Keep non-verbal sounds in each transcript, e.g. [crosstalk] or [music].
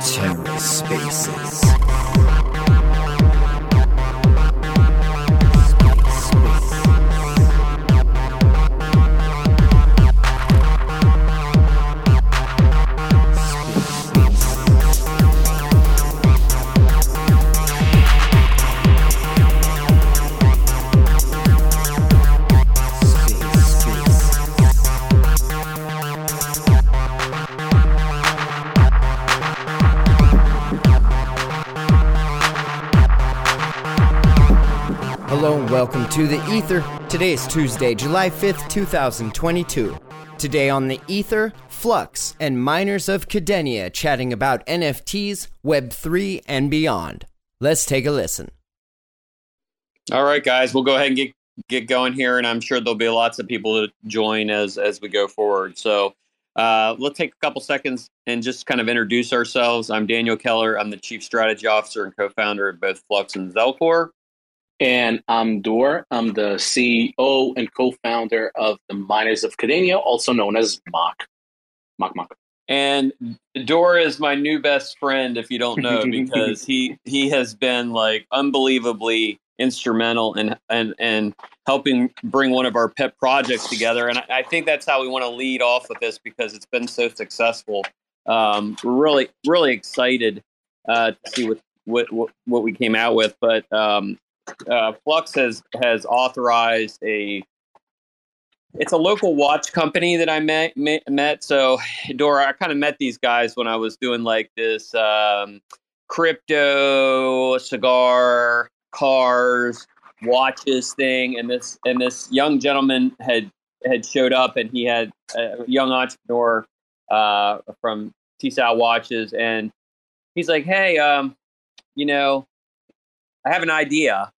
TerraSpaces. Hello welcome to the Ether. Today is Tuesday, July 5th, 2022. Today on the Ether, Flux and miners of Kadenia chatting about NFTs, Web3, and beyond. Let's take a listen. All right, guys, we'll go ahead and get get going here, and I'm sure there'll be lots of people to join as as we go forward. So uh, let's take a couple seconds and just kind of introduce ourselves. I'm Daniel Keller. I'm the Chief Strategy Officer and co-founder of both Flux and Zelcore. And I'm Dor. I'm the CEO and co-founder of the Miners of Kadenia, also known as Mock. Mock Mock. And Dora is my new best friend, if you don't know, [laughs] because he he has been like unbelievably instrumental in and and helping bring one of our pet projects together. And I, I think that's how we want to lead off with this because it's been so successful. Um, we're really really excited uh, to see what, what what what we came out with. But um, uh, Flux has has authorized a it's a local watch company that I met met. So, Dora, I kind of met these guys when I was doing like this um, crypto, cigar, cars, watches thing, and this and this young gentleman had had showed up, and he had a young entrepreneur uh, from T-Sal Watches, and he's like, "Hey, um, you know, I have an idea."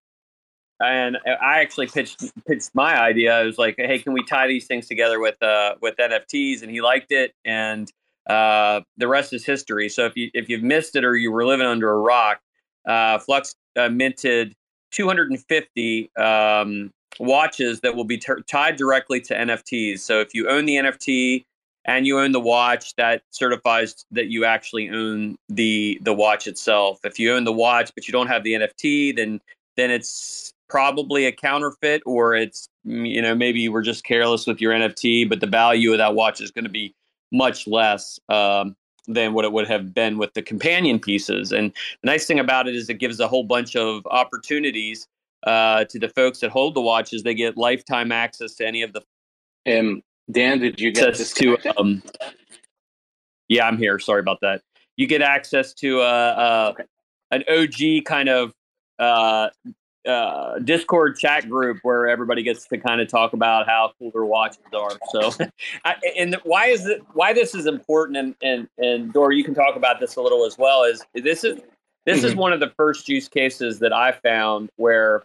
And I actually pitched pitched my idea. I was like, "Hey, can we tie these things together with uh, with NFTs?" And he liked it, and uh, the rest is history. So if you if you've missed it or you were living under a rock, uh, Flux uh, minted 250 um, watches that will be t- tied directly to NFTs. So if you own the NFT and you own the watch, that certifies that you actually own the the watch itself. If you own the watch but you don't have the NFT, then then it's probably a counterfeit or it's you know maybe you were just careless with your nft but the value of that watch is going to be much less um, than what it would have been with the companion pieces. And the nice thing about it is it gives a whole bunch of opportunities uh, to the folks that hold the watches. They get lifetime access to any of the um dan did you get this to um yeah i'm here. Sorry about that. You get access to uh, uh okay. an og kind of uh, uh, Discord chat group where everybody gets to kind of talk about how cool their watches are. So, [laughs] I, and why is it why this is important? And and and Dora, you can talk about this a little as well. Is this is this mm-hmm. is one of the first use cases that I found where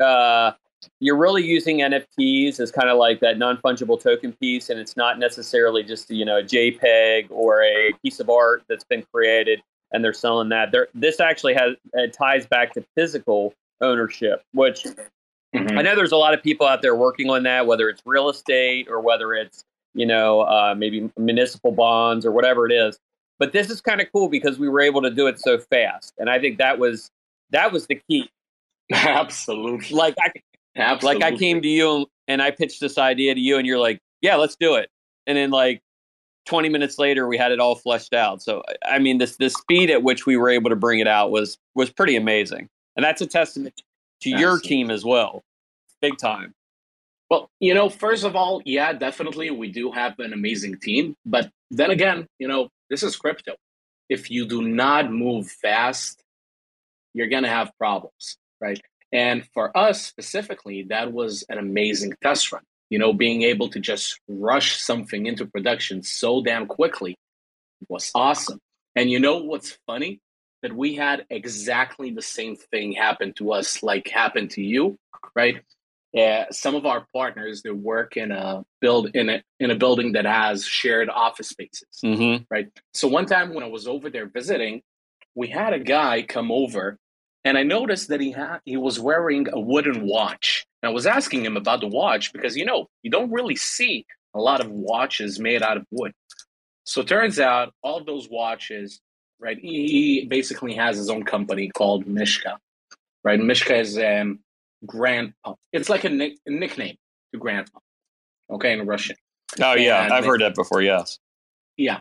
uh, you're really using NFTs as kind of like that non fungible token piece, and it's not necessarily just you know a JPEG or a piece of art that's been created and they're selling that. There, this actually has it ties back to physical ownership, which mm-hmm. I know there's a lot of people out there working on that, whether it's real estate or whether it's, you know, uh, maybe municipal bonds or whatever it is. But this is kind of cool because we were able to do it so fast. And I think that was that was the key. [laughs] Absolutely. Like I Absolutely. like I came to you and I pitched this idea to you and you're like, "Yeah, let's do it." And then like 20 minutes later we had it all fleshed out. So I mean this the speed at which we were able to bring it out was was pretty amazing and that's a testament to your team as well, big time. Well, you know, first of all, yeah, definitely, we do have an amazing team. But then again, you know, this is crypto. If you do not move fast, you're going to have problems, right? And for us specifically, that was an amazing test run. You know, being able to just rush something into production so damn quickly was awesome. And you know what's funny? That we had exactly the same thing happen to us like happened to you right uh, some of our partners they work in a build in a in a building that has shared office spaces mm-hmm. right so one time when i was over there visiting we had a guy come over and i noticed that he had he was wearing a wooden watch And I was asking him about the watch because you know you don't really see a lot of watches made out of wood. So it turns out all those watches, right? He basically has his own company called Mishka, right? Mishka is um, grandpa. It's like a, nick- a nickname to grandpa, okay, in Russian. Oh yeah, and I've heard that before. Yes. Yeah.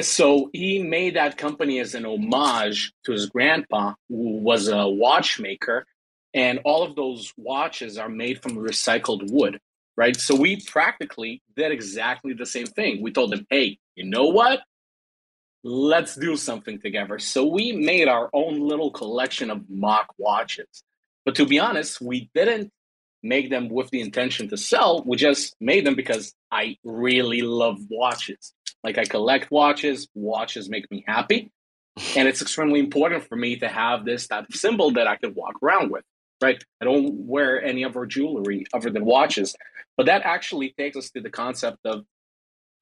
So he made that company as an homage to his grandpa, who was a watchmaker. And all of those watches are made from recycled wood, right? So we practically did exactly the same thing. We told him, hey, you know what? Let's do something together. So we made our own little collection of mock watches. But to be honest, we didn't make them with the intention to sell. We just made them because I really love watches. Like I collect watches, watches make me happy. [laughs] And it's extremely important for me to have this type of symbol that I can walk around with, right? I don't wear any other jewelry other than watches. But that actually takes us to the concept of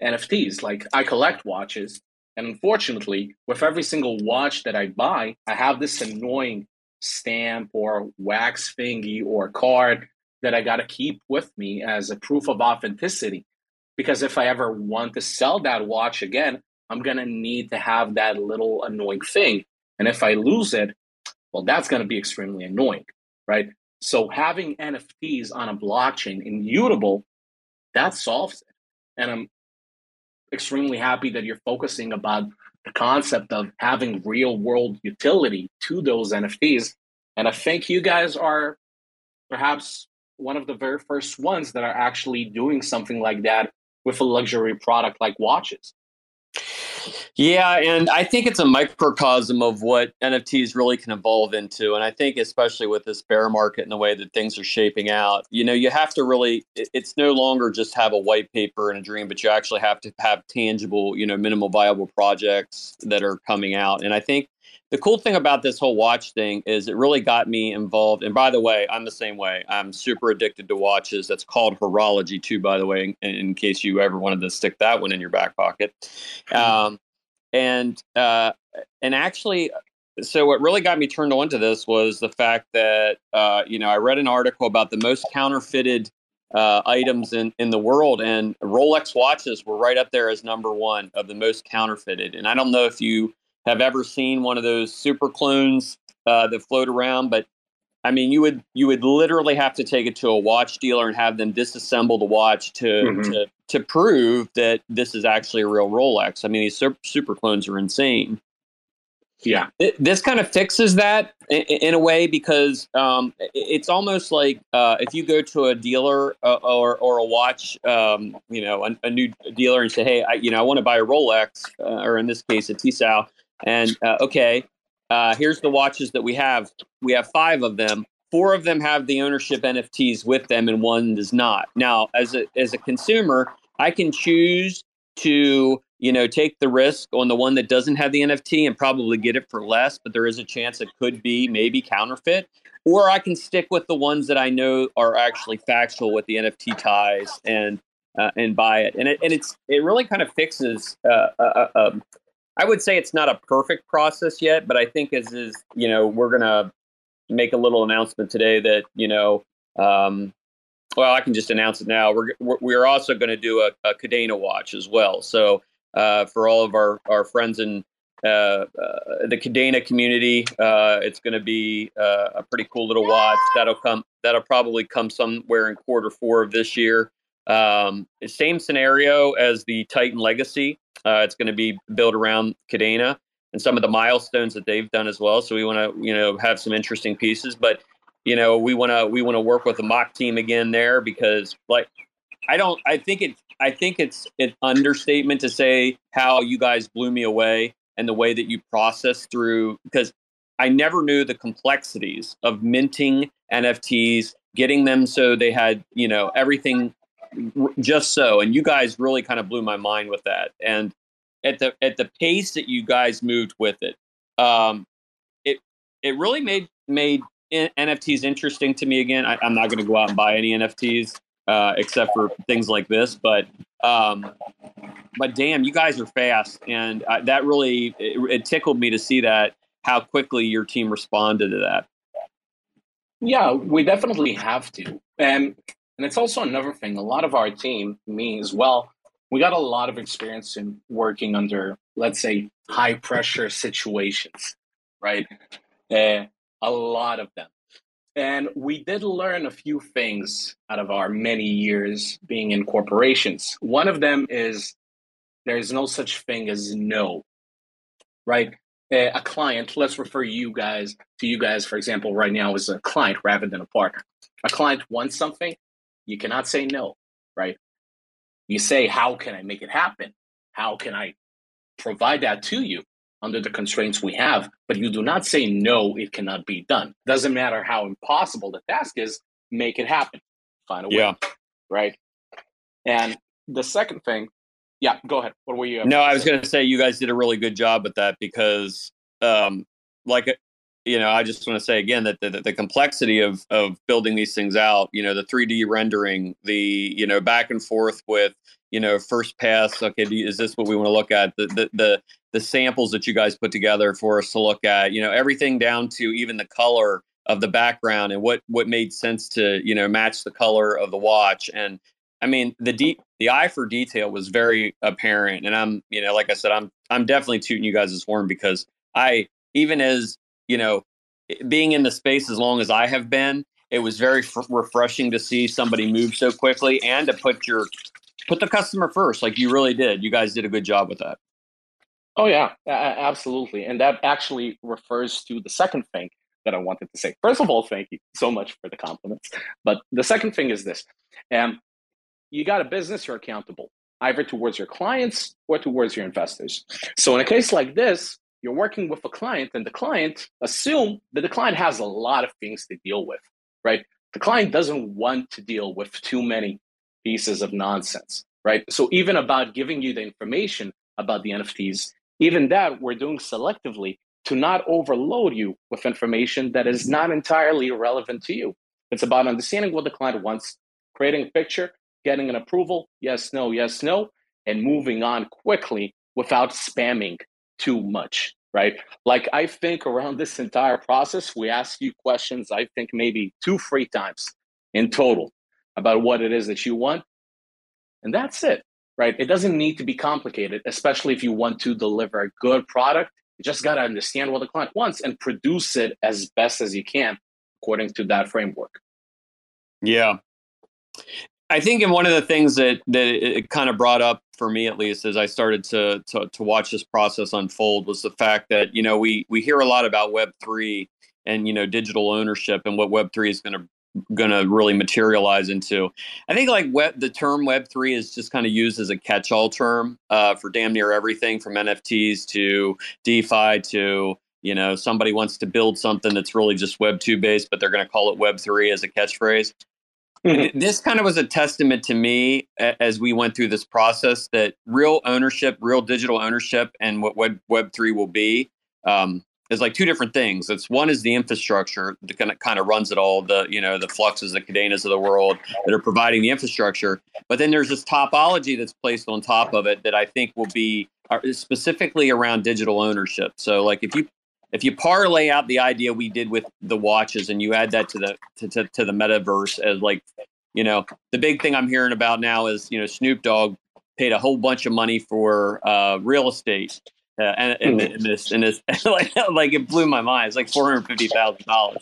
NFTs. Like I collect watches. And unfortunately, with every single watch that I buy, I have this annoying stamp or wax thingy or card that I got to keep with me as a proof of authenticity. Because if I ever want to sell that watch again, I'm going to need to have that little annoying thing. And if I lose it, well, that's going to be extremely annoying, right? So having NFTs on a blockchain immutable, that solves it. And I'm extremely happy that you're focusing about the concept of having real world utility to those NFTs. And I think you guys are perhaps one of the very first ones that are actually doing something like that with a luxury product like watches. Yeah, and I think it's a microcosm of what NFTs really can evolve into. And I think, especially with this bear market and the way that things are shaping out, you know, you have to really, it's no longer just have a white paper and a dream, but you actually have to have tangible, you know, minimal viable projects that are coming out. And I think the cool thing about this whole watch thing is it really got me involved. And by the way, I'm the same way. I'm super addicted to watches. That's called horology, too, by the way, in, in case you ever wanted to stick that one in your back pocket. Mm-hmm. Um, and uh, and actually, so what really got me turned on to this was the fact that uh, you know I read an article about the most counterfeited uh, items in, in the world, and Rolex watches were right up there as number one of the most counterfeited. And I don't know if you have ever seen one of those super clones uh, that float around, but I mean, you would you would literally have to take it to a watch dealer and have them disassemble the watch to mm-hmm. to, to prove that this is actually a real Rolex. I mean, these super clones are insane. Yeah, it, this kind of fixes that in, in a way because um, it's almost like uh, if you go to a dealer uh, or or a watch, um, you know, a, a, new dealer and say, "Hey, I, you know, I want to buy a Rolex," uh, or in this case, a Tissot and uh, okay, uh, here's the watches that we have. We have five of them. Four of them have the ownership NFTs with them, and one does not. Now, as a as a consumer, I can choose to you know take the risk on the one that doesn't have the NFT and probably get it for less, but there is a chance it could be maybe counterfeit. Or I can stick with the ones that I know are actually factual with the NFT ties and uh, and buy it. And it and it's it really kind of fixes uh, uh, uh um, I would say it's not a perfect process yet, but I think as is, you know, we're gonna make a little announcement today that you know, um, well, I can just announce it now. We're we're also going to do a, a Kadena watch as well. So uh, for all of our our friends in uh, uh, the Kadena community, uh, it's going to be uh, a pretty cool little watch that'll come. That'll probably come somewhere in quarter four of this year. Um, same scenario as the Titan Legacy. Uh, it's going to be built around Kadena and some of the milestones that they've done as well. So we want to, you know, have some interesting pieces. But you know, we want to we want to work with the mock team again there because, like, I don't. I think it. I think it's an understatement to say how you guys blew me away and the way that you process through because I never knew the complexities of minting NFTs, getting them so they had you know everything just so. And you guys really kind of blew my mind with that. And at the at the pace that you guys moved with it, um, it it really made made NFTs interesting to me again. I, am not going to go out and buy any NFTs uh, except for things like this, but um, but damn, you guys are fast, and uh, that really it, it tickled me to see that how quickly your team responded to that. Yeah, we definitely have to And and it's also another thing. A lot of our team, me as well, we got a lot of experience in working under, let's say, high pressure situations, right? Uh, a lot of them. And we did learn a few things out of our many years being in corporations. One of them is there's no such thing as no, right? Uh, a client, let's refer you guys to you guys, for example, right now as a client rather than a partner. A client wants something, you cannot say no, right? You say, How can I make it happen? How can I provide that to you under the constraints we have? But you do not say, No, it cannot be done. Doesn't matter how impossible the task is, make it happen. Find a way. Yeah. Right. And the second thing, yeah, go ahead. What were you? No, I was going to say you guys did a really good job with that because, um, like you know, I just want to say again that the, the, complexity of of building these things out, you know, the 3D rendering, the you know back and forth with you know first pass. Okay, is this what we want to look at? The the the the samples that you guys put together for us to look at, you know, everything down to even the color of the background and what what made sense to you know match the color of the watch and I mean the deep the eye for detail was very apparent and I'm you know like I said I'm I'm definitely tooting you guys' horn because I even as you know, being in the space as long as I have been, it was very f- refreshing to see somebody move so quickly and to put your put the customer first, like you really did. You guys did a good job with that. Oh yeah, absolutely, and that actually refers to the second thing that I wanted to say. First of all, thank you so much for the compliments. But the second thing is this: um, you got a business, you're accountable either towards your clients or towards your investors. So in a case like this, you're working with a client and the client assume that the client has a lot of things to deal with right? The client doesn't want to deal with too many pieces of nonsense right? So even about giving you the information about the nfts even that we're doing selectively to not overload you with information that is not entirely relevant to you. It's about understanding what the client wants creating a picture getting an approval yes no yes no and moving on quickly without spamming too much, right? Like I think around this entire process, we ask you questions, I think maybe two, three times in total about what it is that you want. And that's it, right? It doesn't need to be complicated, especially if you want to deliver a good product. You just got to understand what the client wants and produce it as best as you can according to that framework. Yeah. I think, and one of the things that that it kind of brought up for me, at least, as I started to, to to watch this process unfold, was the fact that you know we we hear a lot about Web three and you know digital ownership and what Web three is going to going to really materialize into. I think like web, the term Web three is just kind of used as a catch all term uh, for damn near everything from NFTs to DeFi to you know somebody wants to build something that's really just Web two based, but they're going to call it Web three as a catchphrase. Mm-hmm. This kind of was a testament to me as we went through this process that real ownership, real digital ownership, and what Web Web three will be um, is like two different things. It's one is the infrastructure that kind of kind of runs it all, the you know the fluxes, the Kadenas of the world that are providing the infrastructure. But then there's this topology that's placed on top of it that I think will be uh, specifically around digital ownership. So like if you if you parlay out the idea we did with the watches and you add that to the to, to, to, the metaverse as like you know the big thing i'm hearing about now is you know snoop dogg paid a whole bunch of money for uh, real estate uh, and, and, and, this and this [laughs] like, like it blew my mind. It's like $450000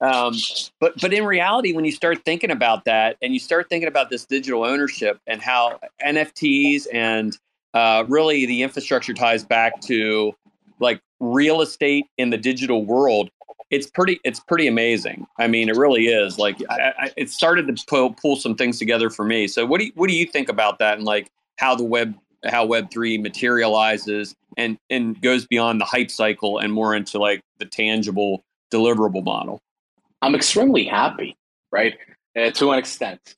um, but but in reality when you start thinking about that and you start thinking about this digital ownership and how nfts and uh, really the infrastructure ties back to like real estate in the digital world it's pretty it's pretty amazing. I mean it really is. Like I, I, it started to pull, pull some things together for me. So what do you, what do you think about that and like how the web how web 3 materializes and and goes beyond the hype cycle and more into like the tangible deliverable model? I'm extremely happy right uh, to an extent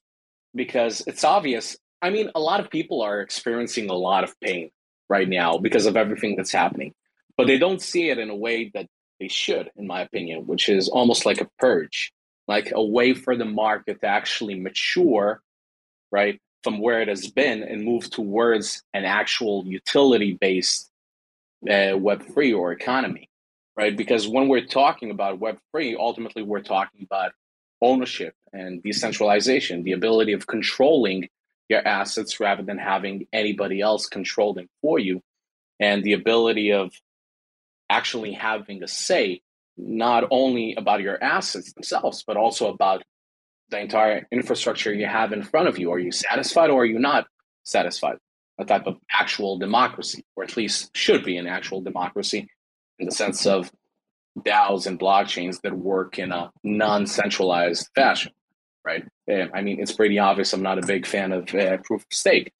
because it's obvious i mean a lot of people are experiencing a lot of pain right now because of everything that's happening but they don't see it in a way that they should, in my opinion, which is almost like a purge, like a way for the market to actually mature, right, from where it has been and move towards an actual utility based uh, Web3 or economy, right? Because when we're talking about Web3, ultimately we're talking about ownership and decentralization, the ability of controlling your assets rather than having anybody else control them for you, and the ability of actually having a say not only about your assets themselves, but also about the entire infrastructure you have in front of you. Are you satisfied or are you not satisfied? A type of actual democracy, or at least should be an actual democracy in the sense of DAOs and blockchains that work in a non centralized fashion, right? I mean, it's pretty obvious I'm not a big fan of uh, proof of stake.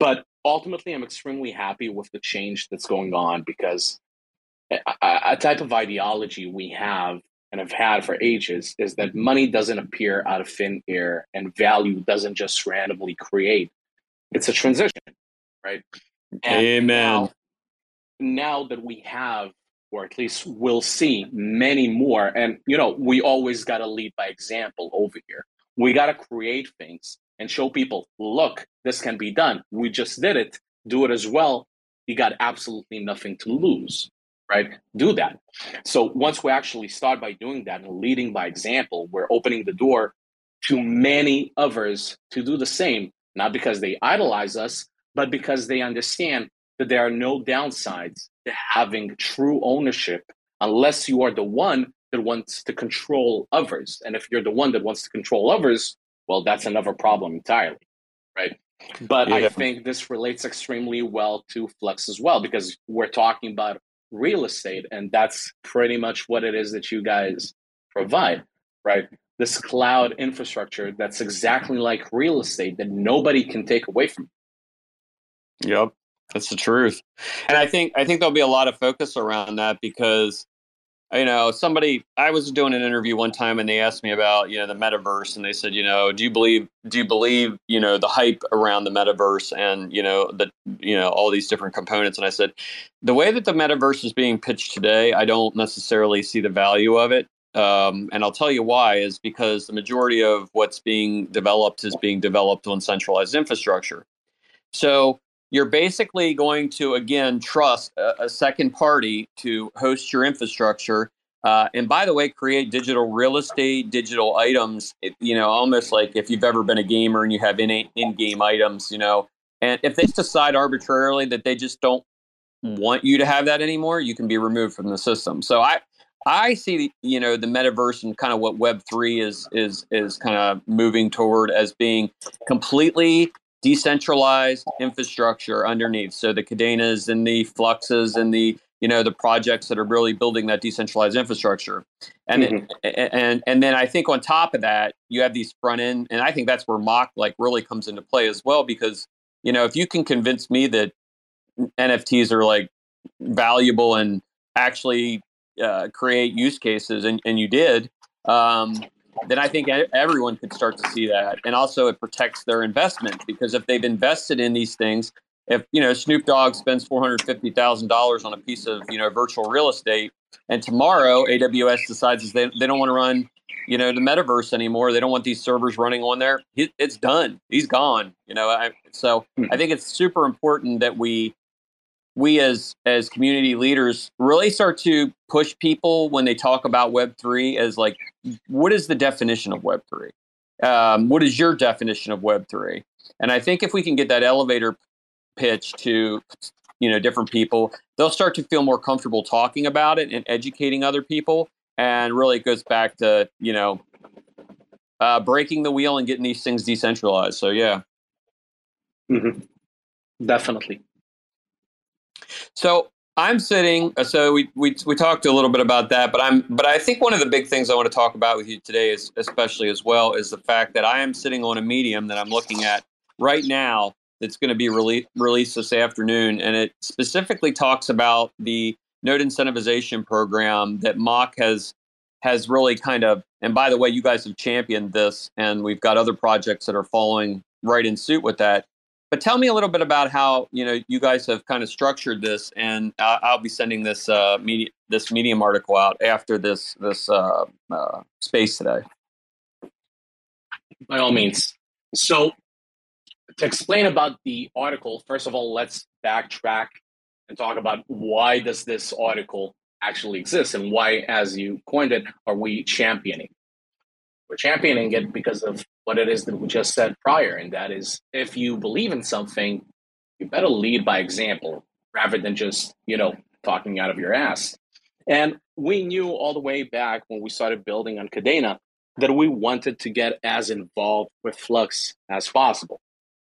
But ultimately, I'm extremely happy with the change that's going on because a, a type of ideology we have and have had for ages is that mm-hmm. money doesn't appear out of thin air and value doesn't just randomly create. It's a transition, right? And Amen. Now, now that we have, or at least we'll see many more, and you know, we always got to lead by example over here. We got to create things and show people, look, this can be done. We just did it. Do it as well. You got absolutely nothing to lose right? Do that. So once we actually start by doing that and leading by example, we're opening the door to many others to do the same, not because they idolize us, but because they understand that there are no downsides to having true ownership unless you are the one that wants to control others. And if you're the one that wants to control others, well, that's another problem entirely, right? But yeah. I think this relates extremely well to Flux as well, because we're talking about real estate. And that's pretty much what it is that you guys provide, right? This cloud infrastructure that's exactly like real estate that nobody can take away from. Yep, that's the truth. And I think I think there'll be a lot of focus around that because you know, somebody I was doing an interview one time and they asked me about, you know, the metaverse and they said, you know, do you believe do you believe, you know, the hype around the metaverse and, you know, the you know, all these different components and I said, the way that the metaverse is being pitched today, I don't necessarily see the value of it. Um, and I'll tell you why is because the majority of what's being developed is being developed on centralized infrastructure. So you're basically going to again trust a, a second party to host your infrastructure uh, and by the way create digital real estate digital items it, you know almost like if you've ever been a gamer and you have in in-game items you know and if they decide arbitrarily that they just don't want you to have that anymore you can be removed from the system. So i I see, you know, the metaverse and kind of what Web three is is is kind of moving toward as being completely decentralized infrastructure underneath. So the Kadenas and the Fluxes and the you know the projects that are really building that decentralized infrastructure, and mm-hmm. it, and and then I think on top of that you have these front end, and I think that's where Mach like really comes into play as well because you know if you can convince me that NFTs are like valuable and actually uh, create use cases, and and you did. Um, then I think everyone could start to see that. And also, it protects their investment because if they've invested in these things, if you know Snoop Dogg spends four hundred fifty thousand dollars on a piece of you know virtual real estate, and tomorrow AWS decides they they don't want to run you know the metaverse anymore, they don't want these servers running on there. it's done. He's gone. You know, I, so hmm. I think it's super important that we we as as community leaders really start to push people when they talk about web 3 as like what is the definition of web 3 um, what is your definition of web 3 and i think if we can get that elevator pitch to you know different people they'll start to feel more comfortable talking about it and educating other people. And really it goes back to you know uh, breaking the wheel and getting these things decentralized. So yeah. Mm-hmm. definitely so I'm sitting. Uh, so we, we we talked a little bit about that, but I'm but I think one of the big things I want to talk about with you today is especially as well is the fact that I am sitting on a medium that I'm looking at right now that's going to be rele- released this afternoon, and it specifically talks about the node incentivization program that Mach has has really kind of. And by the way, you guys have championed this, and we've got other projects that are following right in suit with that. But tell me a little bit about how you know you guys have kind of structured this, and I'll, I'll be sending this uh, media, this Medium article out after this this uh, uh, space today. By all means. So, to explain about the article, first of all, let's backtrack and talk about why does this article actually exist, and why, as you coined it, are we championing? We're championing it because of what it is that we just said prior, and that is if you believe in something, you better lead by example rather than just, you know, talking out of your ass. And we knew all the way back when we started building on Kadena that we wanted to get as involved with Flux as possible,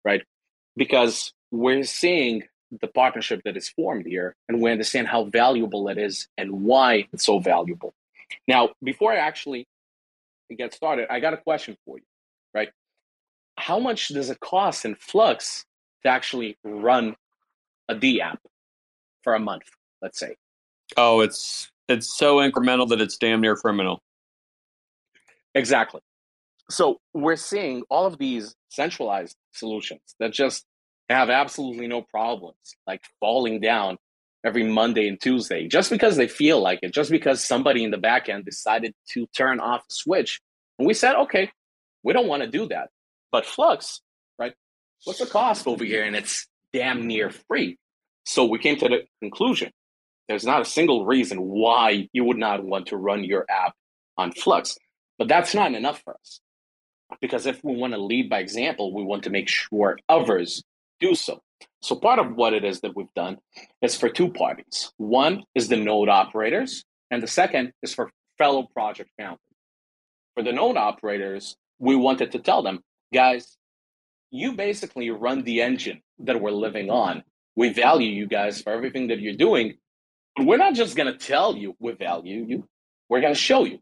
right? Because we're seeing the partnership that is formed here and we understand how valuable it is and why it's so valuable. Now, before I actually get started, I got a question for you, right? How much does it cost in Flux to actually run a D app for a month, let's say? Oh, it's it's so incremental that it's damn near criminal. Exactly. So we're seeing all of these centralized solutions that just have absolutely no problems, like falling down every Monday and Tuesday, just because they feel like it, just because somebody in the back end decided to turn off the switch. And we said, okay, we don't want to do that. But Flux, right? What's the cost over here? And it's damn near free. So we came to the conclusion there's not a single reason why you would not want to run your app on Flux. But that's not enough for us. Because if we want to lead by example, we want to make sure others do so. So part of what it is that we've done is for two parties. One is the node operators, and the second is for fellow project founders. For the node operators, we wanted to tell them, guys, you basically run the engine that we're living on. We value you guys for everything that you're doing. We're not just going to tell you we value you, we're going to show you,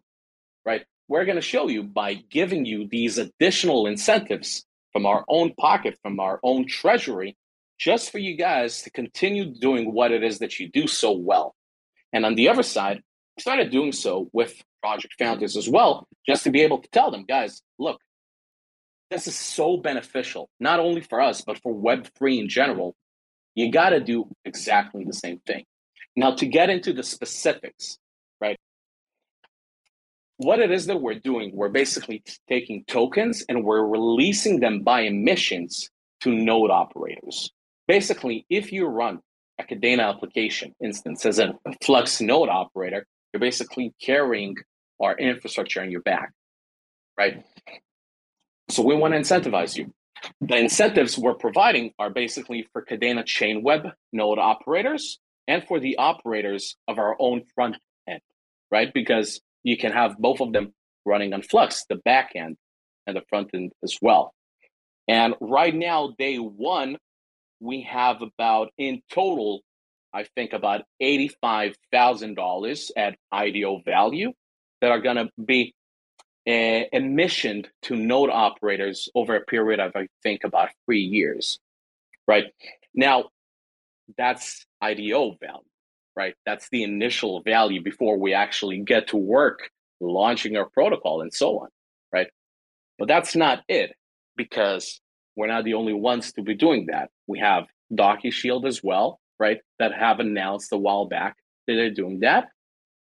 right? We're going to show you by giving you these additional incentives from our own pocket, from our own treasury, just for you guys to continue doing what it is that you do so well. And on the other side, we started doing so with project founders as well, just to be able to tell them, guys, look, this is so beneficial, not only for us, but for Web3 in general. You got to do exactly the same thing. Now, to get into the specifics, right? What it is that we're doing, we're basically taking tokens and we're releasing them by emissions to node operators. Basically, if you run a Kadena application instance as a Flux node operator, you're basically carrying our infrastructure on your back, right? So we want to incentivize you. The incentives we're providing are basically for Kadena chain web node operators and for the operators of our own front end, right? Because you can have both of them running on Flux, the back end and the front end as well. And right now, day one, we have about in total, I think about $85,000 at IDO value that are going to be uh, emissioned to node operators over a period of, I think, about three years. Right now, that's IDO value, right? That's the initial value before we actually get to work launching our protocol and so on, right? But that's not it because we're not the only ones to be doing that. We have DocuShield as well, right? That have announced a while back that they're doing that.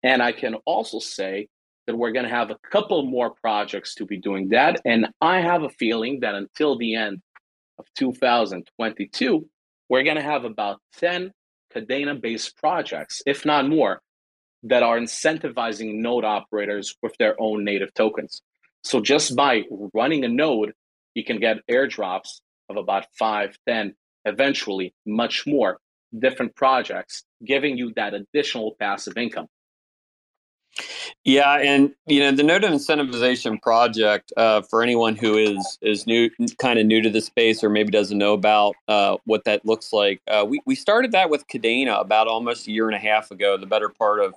And I can also say that we're going to have a couple more projects to be doing that. And I have a feeling that until the end of 2022, we're going to have about 10 Kadena based projects, if not more, that are incentivizing node operators with their own native tokens. So just by running a node, you can get airdrops of about five, 10, eventually much more different projects, giving you that additional passive income. Yeah, and you know the node incentivization project uh, for anyone who is is new, kind of new to the space, or maybe doesn't know about uh, what that looks like. Uh, we we started that with Kadena about almost a year and a half ago. The better part of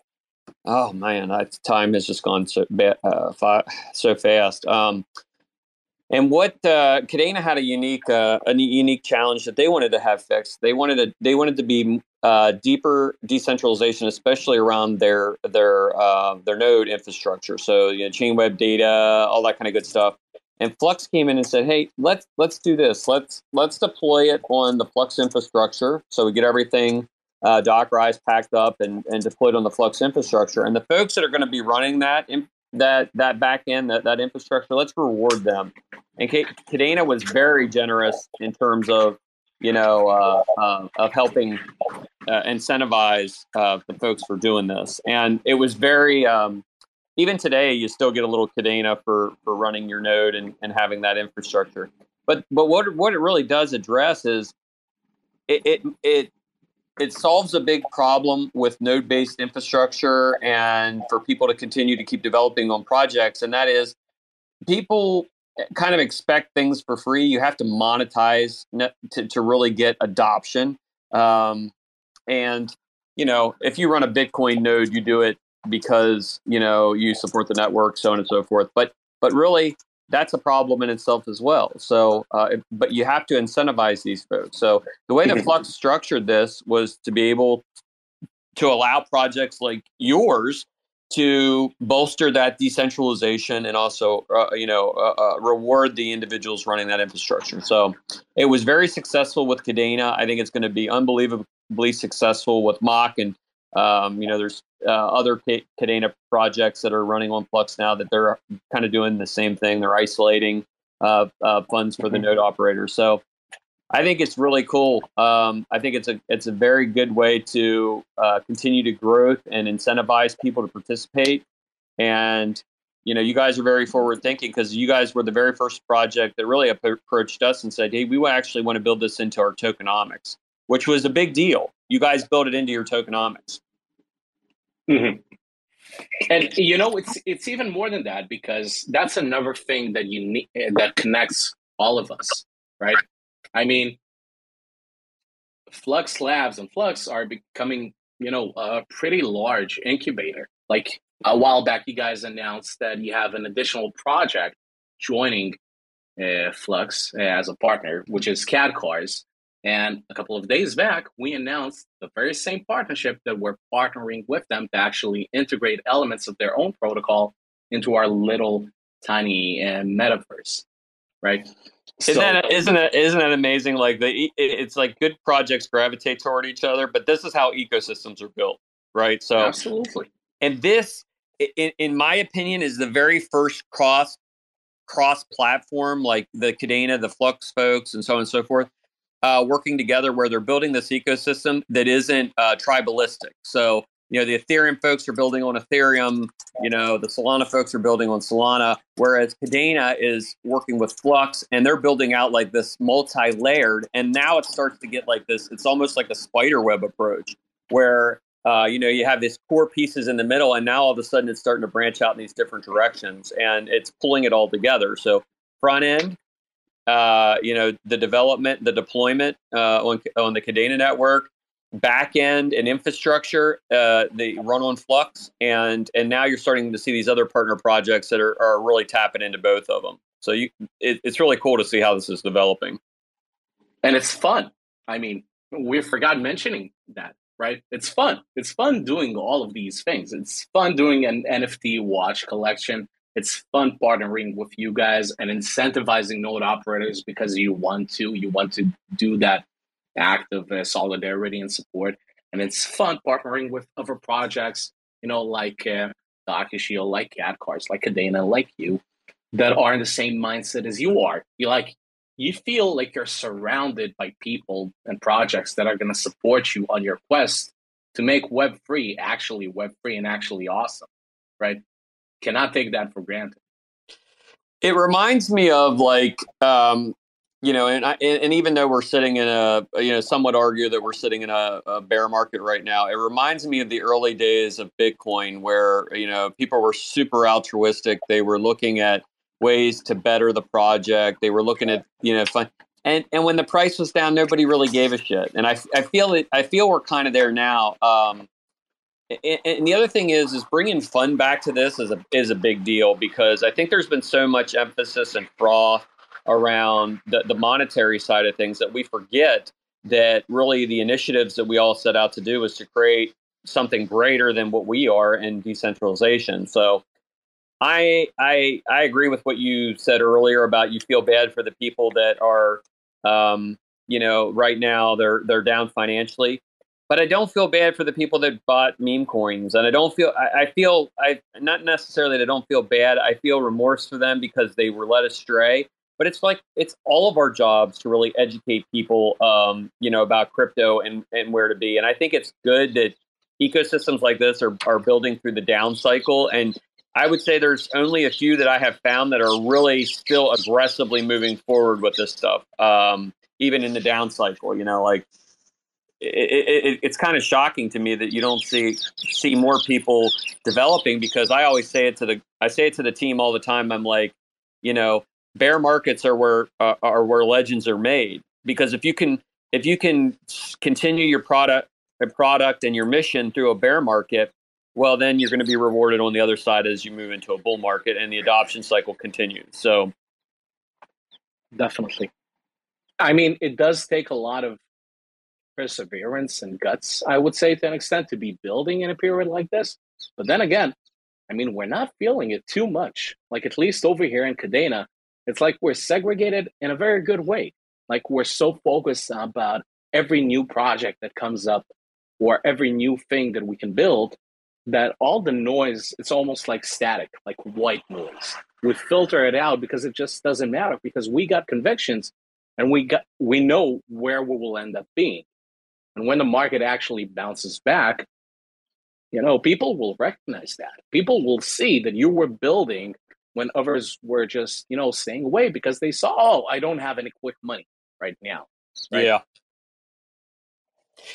oh man, that time has just gone so uh, so fast. Um, and what uh, Kadena had a unique uh, a unique challenge that they wanted to have fixed. They wanted to they wanted to be uh, deeper decentralization, especially around their their uh, their node infrastructure. So you know, Chainweb data, all that kind of good stuff. And Flux came in and said, "Hey, let's let's do this. Let's let's deploy it on the Flux infrastructure. So we get everything uh, Dockerized, packed up, and and deployed on the Flux infrastructure. And the folks that are going to be running that that that back end that that infrastructure let's reward them and Kadena was very generous in terms of you know uh, uh, of helping uh, incentivize uh, the folks for doing this and it was very um, even today, you still get a little Kadena for for running your node and, and having that infrastructure. But but what what it really does address is it it it, it solves a big problem with node based infrastructure and for people to continue to keep developing on projects, and that is people kind of expect things for free. You have to monetize to, to really get adoption. Um, and you know, if you run a Bitcoin node, you do it because you know you support the network, so on and so forth. But but really, that's a problem in itself as well. So, uh, but you have to incentivize these folks. So the way that mm-hmm. Flux structured this was to be able to allow projects like yours to bolster that decentralization and also uh, you know uh, uh, reward the individuals running that infrastructure so it was very successful with Kadena. i think it's going to be unbelievably successful with Mach and um, you know there's uh, other kadena projects that are running on flux now that they're kind of doing the same thing they're isolating uh, uh, funds for the mm-hmm. node operators so I think it's really cool. Um, I think it's a it's a very good way to uh, continue to growth and incentivize people to participate. And you know, you guys are very forward thinking because you guys were the very first project that really approached us and said, "Hey, we actually want to build this into our tokenomics," which was a big deal. You guys built it into your tokenomics. Mm-hmm. And you know, it's it's even more than that because that's another thing that you need that connects all of us, right? I mean, Flux Labs and Flux are becoming, you know, a pretty large incubator. Like a while back, you guys announced that you have an additional project joining uh, Flux as a partner, which is KadCars. And a couple of days back, we announced the very same partnership that we're partnering with them to actually integrate elements of their own protocol into our little tiny uh, metaverse, right? Isn't so, that isn't that isn't that amazing? Like the it's like good projects gravitate toward each other, but this is how ecosystems are built, right? So absolutely. And this, in, in my opinion, is the very first cross cross platform, like the Kadena, the Flux folks, and so on and so forth, uh, working together where they're building this ecosystem that isn't uh, tribalistic. So you know the ethereum folks are building on ethereum you know the solana folks are building on solana whereas Kadena is working with flux and they're building out like this multi-layered and now it starts to get like this it's almost like a spider web approach where uh, you know you have these core pieces in the middle and now all of a sudden it's starting to branch out in these different directions and it's pulling it all together so front end uh, you know the development the deployment uh, on, on the Kadena network back end and infrastructure uh, they run on flux and and now you're starting to see these other partner projects that are, are really tapping into both of them so you it, it's really cool to see how this is developing. And it's fun. I mean we forgot mentioning that right? It's fun. It's fun doing all of these things. It's fun doing an nft watch collection it's fun partnering with you guys and incentivizing node operators because you want to you want to do that act of uh, solidarity and support. And it's fun partnering with other projects, you know, like uh, Shield, like KadCars, like Kadena, like you, that are in the same mindset as you are. You like you feel like you're surrounded by people and projects that are going to support you on your quest to make Web free actually Web free and actually awesome, right? Cannot take that for granted. It reminds me of like um, you know, and, I, and even though we're sitting in a, you know, some would argue that we're sitting in a, a, bear market right now. It reminds me of the early days of Bitcoin, where you know people were super altruistic. They were looking at ways to better the project. They were looking at you know, fun. And and when the price was down, nobody really gave a shit. And I, I feel it. I feel we're kind of there now. Um, and, the other thing is, is bringing fun back to this is a is a big deal because I think there's been so much emphasis and froth around the, the monetary side of things that we forget that really the initiatives that we all set out to do is to create something greater than what we are in decentralization. So I I I agree with what you said earlier about you feel bad for the people that are um, you know right now they're they're down financially. But I don't feel bad for the people that bought meme coins, and I don't feel I, I feel I not necessarily that I don't feel bad. I feel remorse for them because they were led astray but it's like it's all of our jobs to really educate people um, you know about crypto and and where to be and i think it's good that ecosystems like this are, are building through the down cycle and I would say there's only a few that I have found that are really still aggressively moving forward with this stuff, um, even in the down cycle. You know, like it, it, it's kind of shocking to me that you don't see see more people developing because I always say it to the I say it to the team all the time. I'm like, you know, bear markets are where uh, are where legends are made. Because if you can if you can continue your product product and your mission through a bear market well then you're going to be rewarded on the other side as you move into a bull market and the adoption cycle continues. So definitely. I mean it does take a lot of perseverance and guts i would say to an extent to be building in a period like this. But then again i mean we're not feeling it too much. Like at least over here in Kadena it's like we're segregated in a very good way. Like we're so focused about every new project that comes up or every new thing that we can build that all the noise it's almost like static like white noise. We filter it out because it just doesn't matter because we got convictions and we got we know where we will end up being and when the market actually bounces back you know people will recognize that people will see that you were building when others were just you know staying away because they saw oh i don't have any quick money right now right? yeah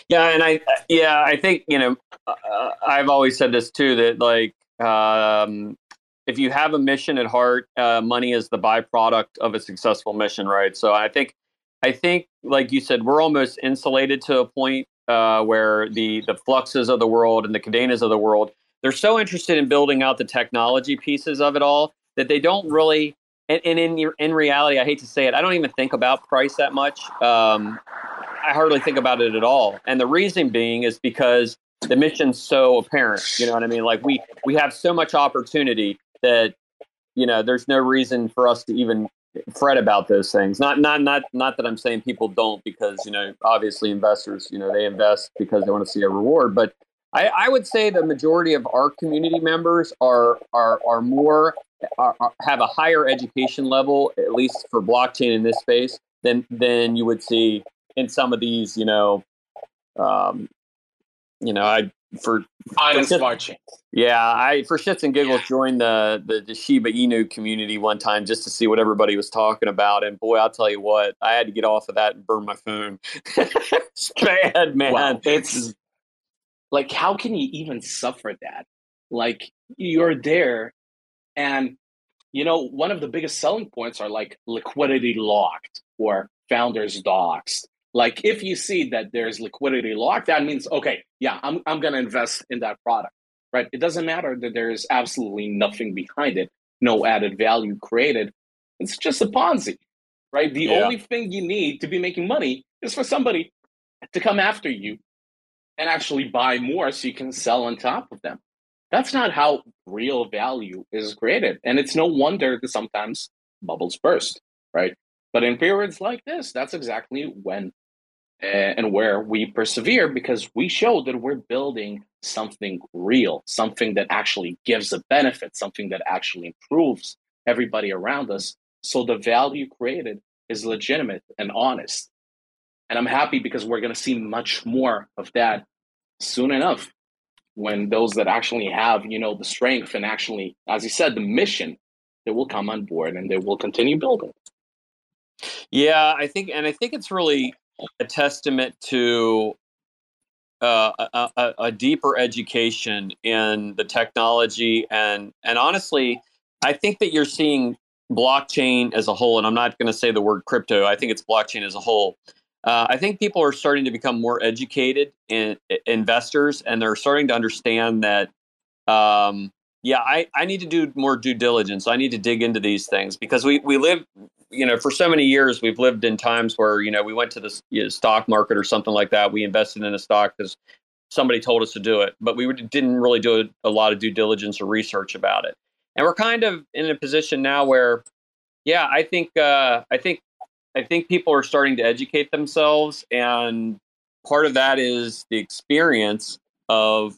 yeah, and I yeah I think you know uh, I've always said this too that like um, if you have a mission at heart, uh, money is the byproduct of a successful mission, right? So I think I think like you said, we're almost insulated to a point uh, where the the fluxes of the world and the Kadenas of the world they're so interested in building out the technology pieces of it all that they don't really and, and in in reality, I hate to say it, I don't even think about price that much. Um, I hardly think about it at all. And the reason being is because the mission's so apparent. You know what I mean? Like we we have so much opportunity that you know there's no reason for us to even fret about those things. Not not not not that I'm saying people don't because you know obviously investors you know they invest because they want to see a reward, but I, I would say the majority of our community members are are are more are, are, have a higher education level at least for blockchain in this space than than you would see in some of these, you know, um, you know, I for smart chains. Yeah, I for shits and giggles yeah. joined the, the, the Shiba Inu community one time just to see what everybody was talking about, and boy, I'll tell you what, I had to get off of that and burn my phone. [laughs] it's bad, man. Wow. It's like, how can you even suffer that? Like, you're there, and you know, one of the biggest selling points are like liquidity locked or founders doxed like if you see that there's liquidity locked, that means okay, yeah, I'm I'm gonna invest in that product, right? It doesn't matter that there's absolutely nothing behind it, no added value created. It's just a Ponzi, right? The yeah. only thing you need to be making money is for somebody to come after you and actually buy more so you can sell on top of them. That's not how real value is created. And it's no wonder that sometimes bubbles burst, right? But in periods like this, that's exactly when Eh, and where we persevere because we show that we're building something real, something that actually gives a benefit, something that actually improves everybody around us. So the value created is legitimate and honest. And I'm happy because we're going to see much more of that soon enough when those that actually have, you know, the strength and actually, as you said, the mission, they will come on board and they will continue building. Yeah, I think, and I think it's really a testament to uh, a, a, a, deeper education in the technology and and honestly, I think that you're seeing blockchain as a whole, and I'm not going to say the word crypto. I think it's blockchain as a whole. Uh, I think people are starting to become more educated in, in investors, and they're starting to understand that um, yeah, I, I need to do more due diligence. I need to dig into these things because we, we live, you know, for so many years, we've lived in times where, you know, we went to the you know, stock market or something like that. We invested in a stock because somebody told us to do it, but we didn't really do a, a lot of due diligence or research about it. And we're kind of in a position now where, yeah, I think, uh, I think, I think people are starting to educate themselves. And part of that is the experience of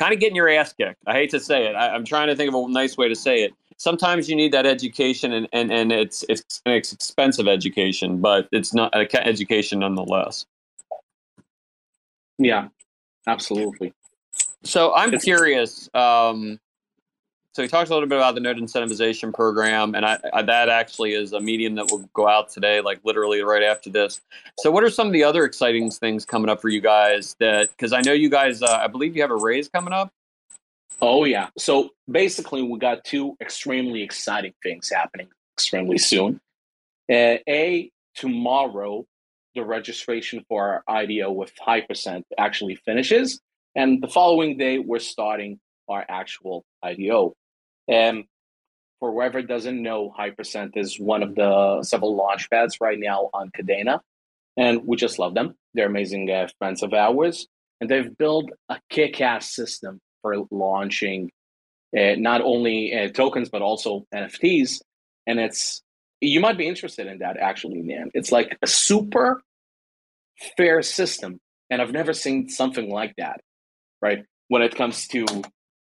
kind of getting your ass kicked. I hate to say it. I, am trying to think of a nice way to say it. Sometimes you need that education, and, and, and it's it's an expensive education, but it's not an education nonetheless. Yeah, absolutely. So I'm curious. Um, so he talks a little bit about the node incentivization program, and I, I, that actually is a medium that will go out today, like literally right after this. So, what are some of the other exciting things coming up for you guys? That because I know you guys, uh, I believe you have a raise coming up. Oh yeah. So basically, we got two extremely exciting things happening extremely soon. Uh, a tomorrow, the registration for our IDO with Hypercent actually finishes, and the following day we're starting our actual IDO. And for whoever doesn't know, Hypercent is one of the several launch pads right now on Kadena. and we just love them. They're amazing uh, friends of ours, and they've built a kick-ass system for launching uh, not only uh, tokens but also NFTs. And it's you might be interested in that actually, man. It's like a super fair system, and I've never seen something like that. Right when it comes to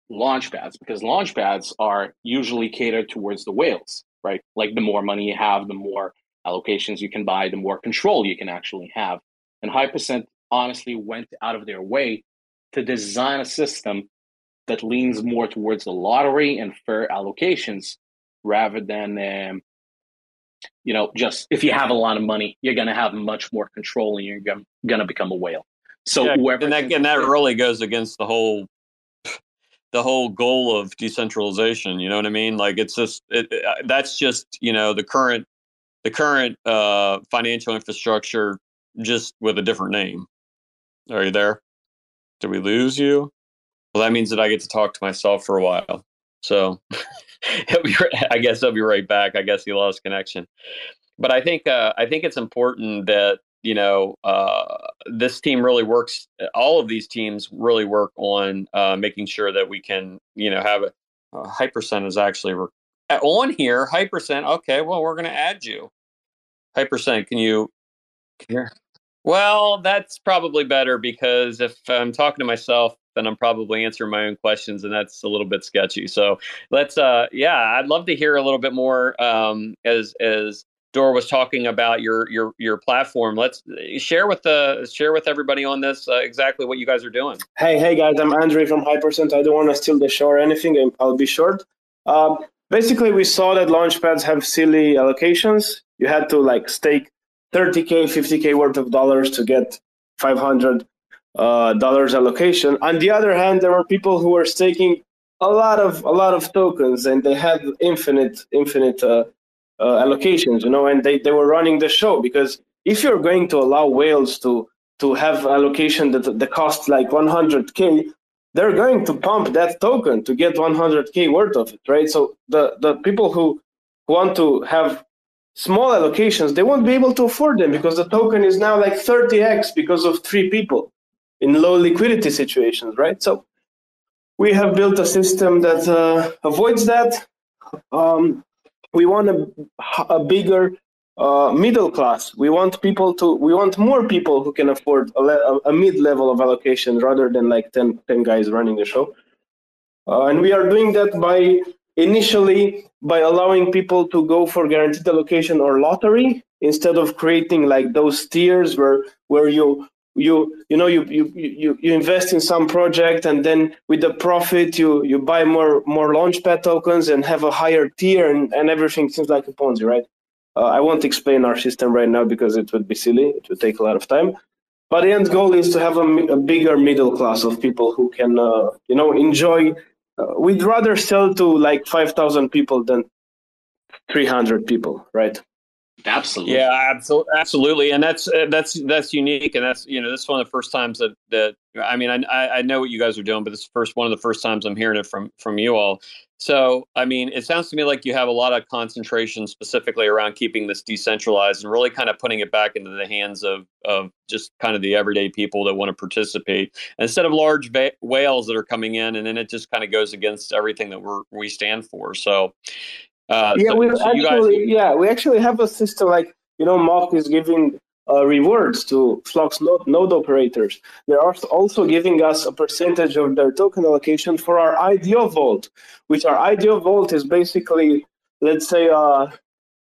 launch pads because launch pads are usually catered towards the whales, right? Like the more money you have, the more allocations you can buy, the more control you can actually have. And Hypercent honestly went out of their way to design a system that leans more towards the lottery and fair allocations rather than um, you know just if you have a lot of money you're going to have much more control and you're going to become a whale so yeah, whoever and that, and that really goes against the whole the whole goal of decentralization. You know what I mean? Like it's just it, uh, that's just you know the current the current uh, financial infrastructure just with a different name. Are you there? Did we lose you? Well, that means that I get to talk to myself for a while. So [laughs] I guess I'll be right back. I guess he lost connection. But I think uh, I think it's important that you know, uh, this team really works. All of these teams really work on uh, making sure that we can, you know, have a uh, Hypercent is actually re- on here. Hypercent. Okay, well, we're going to add you. Hypercent, can you? Here. Well, that's probably better because if I'm talking to myself, then I'm probably answering my own questions, and that's a little bit sketchy. So let's, uh, yeah, I'd love to hear a little bit more um, as as Dor was talking about your your your platform. Let's share with the share with everybody on this uh, exactly what you guys are doing. Hey, hey guys, I'm Andre from Hypercent. I don't want to steal the show or anything. I'll be short. Um, basically, we saw that launchpads have silly allocations. You had to like stake 30k, 50k worth of dollars to get 500 uh, dollars allocation. On the other hand, there were people who were staking a lot of a lot of tokens, and they had infinite infinite. Uh, uh, allocations, you know, and they, they were running the show because if you're going to allow whales to to have allocation that the cost like 100k, they're going to pump that token to get 100k worth of it, right? So the the people who want to have small allocations, they won't be able to afford them because the token is now like 30x because of three people in low liquidity situations, right? So we have built a system that uh, avoids that. Um, we want a, a bigger uh, middle class. We want people to, we want more people who can afford a, a mid level of allocation rather than like 10, 10 guys running the show. Uh, and we are doing that by initially by allowing people to go for guaranteed allocation or lottery instead of creating like those tiers where where you you you know you you you, you invest in some project and then with the profit you you buy more more launchpad tokens and have a higher tier and, and everything seems like a ponzi right? Uh, i won't explain our system right now because it would be silly. It would take a lot of time. But the end goal is to have a, a bigger middle class of people who can uh, you know enjoy uh, we'd rather sell to like 5000 people than 300 people right Absolutely. Yeah, absolutely, and that's uh, that's that's unique, and that's you know this is one of the first times that that I mean I I know what you guys are doing, but this is first one of the first times I'm hearing it from from you all. So I mean, it sounds to me like you have a lot of concentration specifically around keeping this decentralized and really kind of putting it back into the hands of of just kind of the everyday people that want to participate instead of large va- whales that are coming in, and then it just kind of goes against everything that we're we stand for. So uh, yeah, so, we so actually guys... yeah we actually have a system like you know Mock is giving uh, rewards to Flux node, node operators. They are also giving us a percentage of their token allocation for our IDO vault, which our IDO vault is basically let's say uh,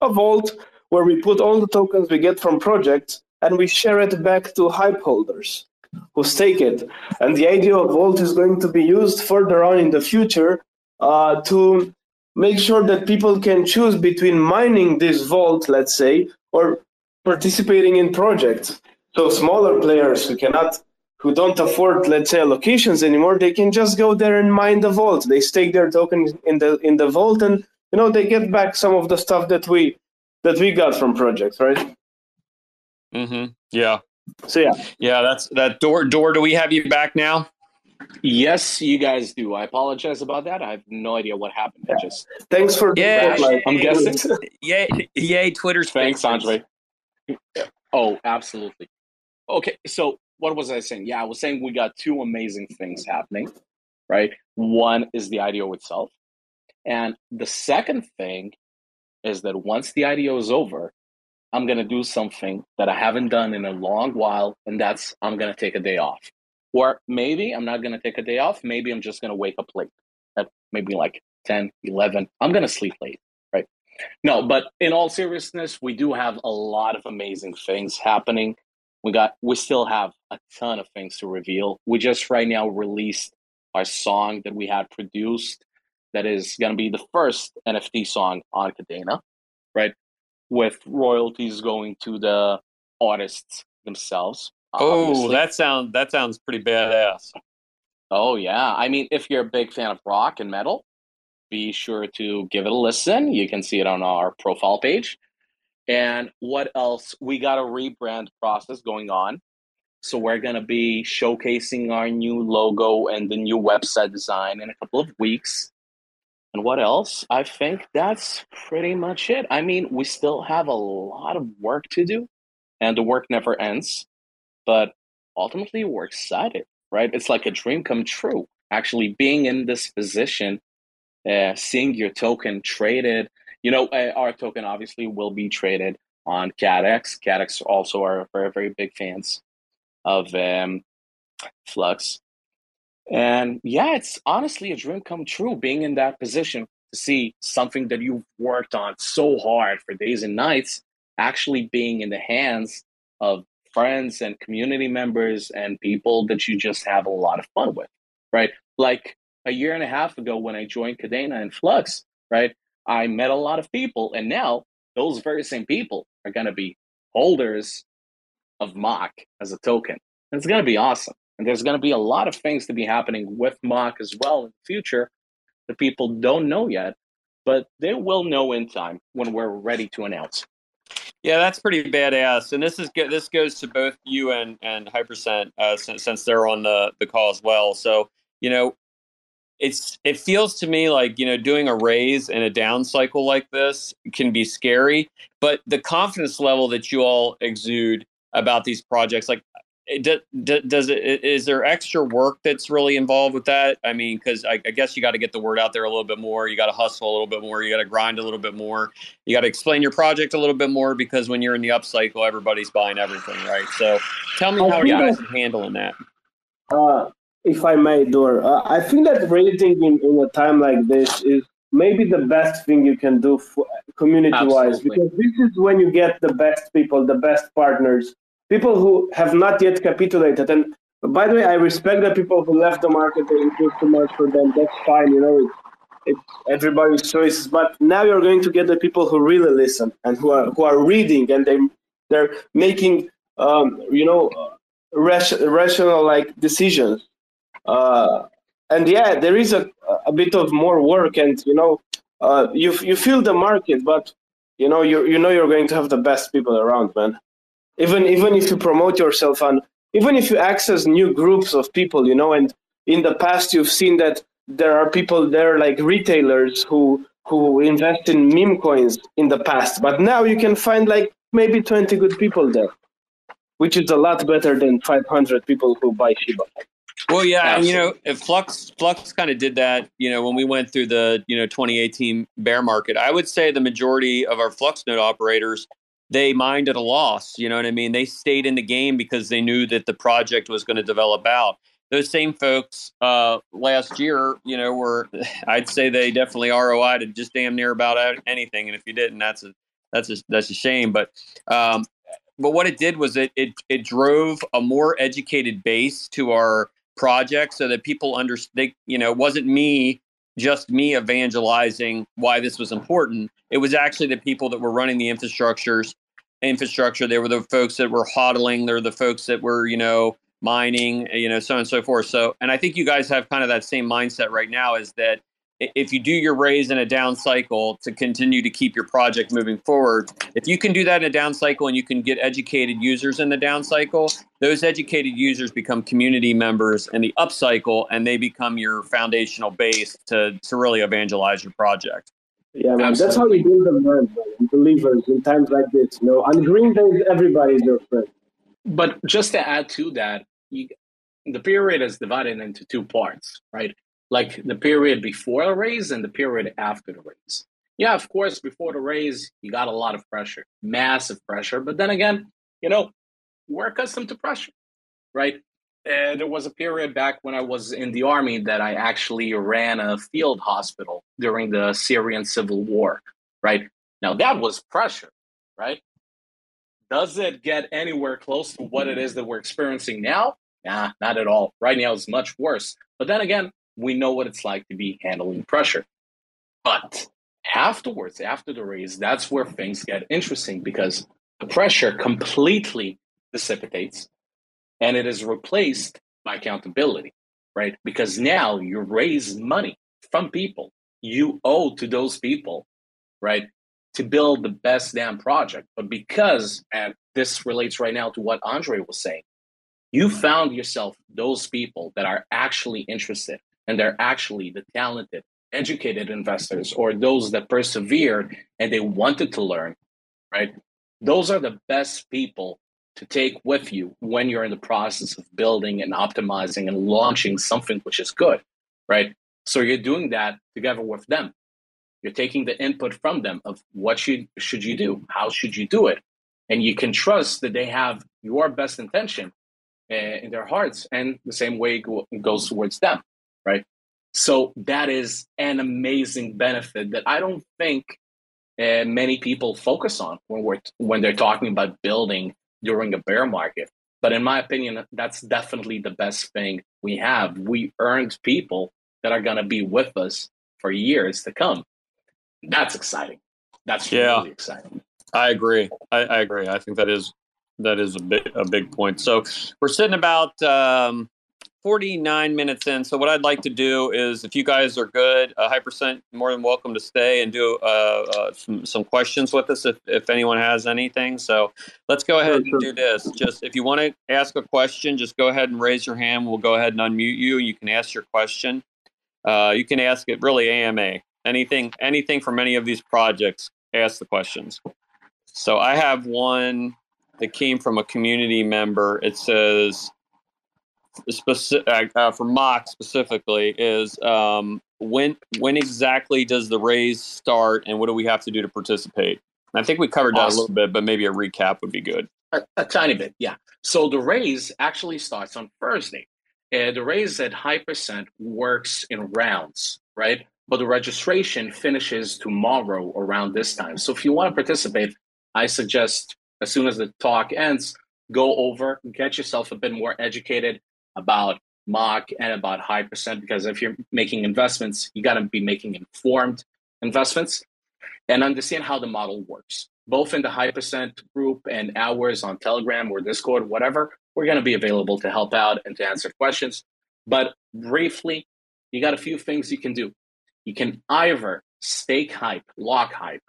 a vault where we put all the tokens we get from projects and we share it back to hype holders who stake it. And the IDO vault is going to be used further on in the future uh, to make sure that people can choose between mining this vault, let's say, or participating in projects. So smaller players who cannot, who don't afford, let's say, allocations anymore, they can just go there and mine the vault. They stake their tokens in the in the vault, and you know they get back some of the stuff that we that we got from projects, right? Mm-hmm. Yeah. So yeah. Yeah, that's that Dor. Dor. Do we have you back now? Yes, you guys do. I apologize about that. I have no idea what happened. I just thanks for yeah. I'm guessing. yay, yay! Twitter's thanks, Andre. Oh, absolutely. Okay, so what was I saying? Yeah, I was saying we got two amazing things happening, right? One is the IDO itself, and the second thing is that once the IDO is over, I'm gonna do something that I haven't done in a long while, and that's I'm gonna take a day off. Or maybe I'm not going to take a day off. Maybe I'm just going to wake up late at maybe like 10, 11. I'm going to sleep late, right? No, but in all seriousness, we do have a lot of amazing things happening. We got, we still have a ton of things to reveal. We just right now released our song that we had produced that is going to be the first NFT song on Kadena, right? With royalties going to the artists themselves. Oh, obviously. that sounds that sounds pretty badass. Oh yeah, I mean, if you're a big fan of rock and metal, be sure to give it a listen. You can see it on our profile page. And what else? We got a rebrand process going on. So we're going to be showcasing our new logo and the new website design in a couple of weeks. And what else? I think that's pretty much it. I mean, we still have a lot of work to do, and the work never ends but ultimately we're excited, right? It's like a dream come true. Actually, being in this position, uh, seeing your token traded. You know, uh, our token obviously will be traded on Kaddex. Kaddex also are very, very big fans of um, Flux. And yeah, it's honestly a dream come true being in that position to see something that you've worked on so hard for days and nights actually being in the hands of friends and community members and people that you just have a lot of fun with, right? Like a year and a half ago when I joined Kadena and Flux, right? I met a lot of people, and now those very same people are going to be holders of Mock as a token. And it's going to be awesome. And there's going to be a lot of things to be happening with Mock as well in the future that people don't know yet, but they will know in time when we're ready to announce. Yeah, that's pretty badass. And this is good. this goes to both you and and Hypercent uh, since, since they're on the the call as well. So you know, it's it feels to me like you know doing a raise in a down cycle like this can be scary, but the confidence level that you all exude about these projects, like does, does it is there extra work that's really involved with that? I mean because I, I, guess you got to get the word out there a little bit more. You got to hustle a little bit more. You got to grind a little bit more. You got to explain your project a little bit more because when you're in the upcycle everybody's buying everything right? So tell me how you guys are handling that. Uh, if i may Dor, uh, i think that raising in, in a time like this is maybe the best thing you can do community wise because this is when you get the best people the best partners people who have not yet capitulated. And by the way, I respect the people who left the market. They improved too much for them. That's fine. You know, it's, it's everybody's choices. But now you're going to get the people who really listen and who are who are reading and they they're making um, you know rational like decisions. Uh, and yeah, there is a a bit of more work, and you know, uh, you you feel the market, but you know you you know you're going to have the best people around, man even even if you promote yourself and even if you access new groups of people you know and in the past you've seen that there are people there like retailers who who invest in meme coins in the past but now you can find like maybe 20 good people there which is a lot better than 500 people who buy shiba. Well yeah and you know if flux flux kind of did that you know when we went through the you know 2018 bear market i would say the majority of our flux node operators they minded a loss. You know what I mean? They stayed in the game because they knew that the project was going to develop out. Those same folks uh, last year, you know, were [laughs] I'd say they definitely ROI to just damn near about anything. And if you didn't, that's a that's a that's a shame. But um, but what it did was it it it drove a more educated base to our project so that people understood. You know, it wasn't me just me evangelizing why this was important. It was actually the people that were running the infrastructures, infrastructure. They were the folks that were hodling. They're the folks that were, you know, mining, you know, so on and so forth. So, and I think you guys have kind of that same mindset right now is that if you do your raise in a down cycle to continue to keep your project moving forward, if you can do that in a down cycle and you can get educated users in the down cycle, those educated users become community members in the up cycle and they become your foundational base to, to really evangelize your project. Yeah, man, that's how we build them, man. Believers in times like this. You know, on green days, everybody's your friend. But just to add to that, you, the period is divided into two parts, right? Like the period before the raise and the period after the raise. Yeah, of course, before the raise, you got a lot of pressure, massive pressure. But then again, you know, we're accustomed to pressure, right? Uh, there was a period back when I was in the army that I actually ran a field hospital during the Syrian civil war, right? Now that was pressure, right? Does it get anywhere close to what it is that we're experiencing now? Nah, not at all. Right now it's much worse. But then again, we know what it's like to be handling pressure. But afterwards, after the raise, that's where things get interesting because the pressure completely dissipates and it is replaced by accountability, right? Because now you raise money from people you owe to those people, right? To build the best damn project. But because, and this relates right now to what Andre was saying, you found yourself those people that are actually interested and they're actually the talented, educated investors or those that persevered and they wanted to learn, right? Those are the best people to take with you when you're in the process of building and optimizing and launching something which is good, right? So you're doing that together with them. You're taking the input from them of what should should you do, how should you do it, and you can trust that they have your best intention uh, in their hearts, and the same way goes towards them right? So that is an amazing benefit that I don't think uh, many people focus on when we're when they're talking about building during a bear market. But in my opinion, that's definitely the best thing we have. We earned people that are going to be with us for years to come. That's exciting. That's yeah. really exciting. I agree. I, I, agree. I think that is that is a big a big point. So we're sitting about um, 49 minutes in. So what I'd like to do is, if you guys are good, a Hypercent more than welcome to stay and do uh, uh, some, some questions with us if, if anyone has anything. So let's go ahead and do this. Just if you want to ask a question, just go ahead and raise your hand. We'll go ahead and unmute you. You can ask your question. Uh, you can ask it really AMA. Anything, anything from any of these projects, ask the questions. So I have one that came from a community member. It says, specific uh, uh, for mock specifically is um, when when exactly does the raise start and what do we have to do to participate? I think we covered awesome. that a little bit but maybe a recap would be good. A, a tiny bit yeah. So the raise actually starts on thursday uh, the raise at hypercent works in rounds right? But the registration finishes tomorrow around this time. So if you want to participate i suggest as soon as the talk ends go over get yourself a bit more educated about mock and about Hypercent because if you're making investments, you got to be making informed investments and understand how the model works. Both in the Hypercent group and ours on Telegram or Discord, whatever, we're going to be available to help out and to answer questions. But briefly, you got a few things you can do. You can either stake hype, lock hype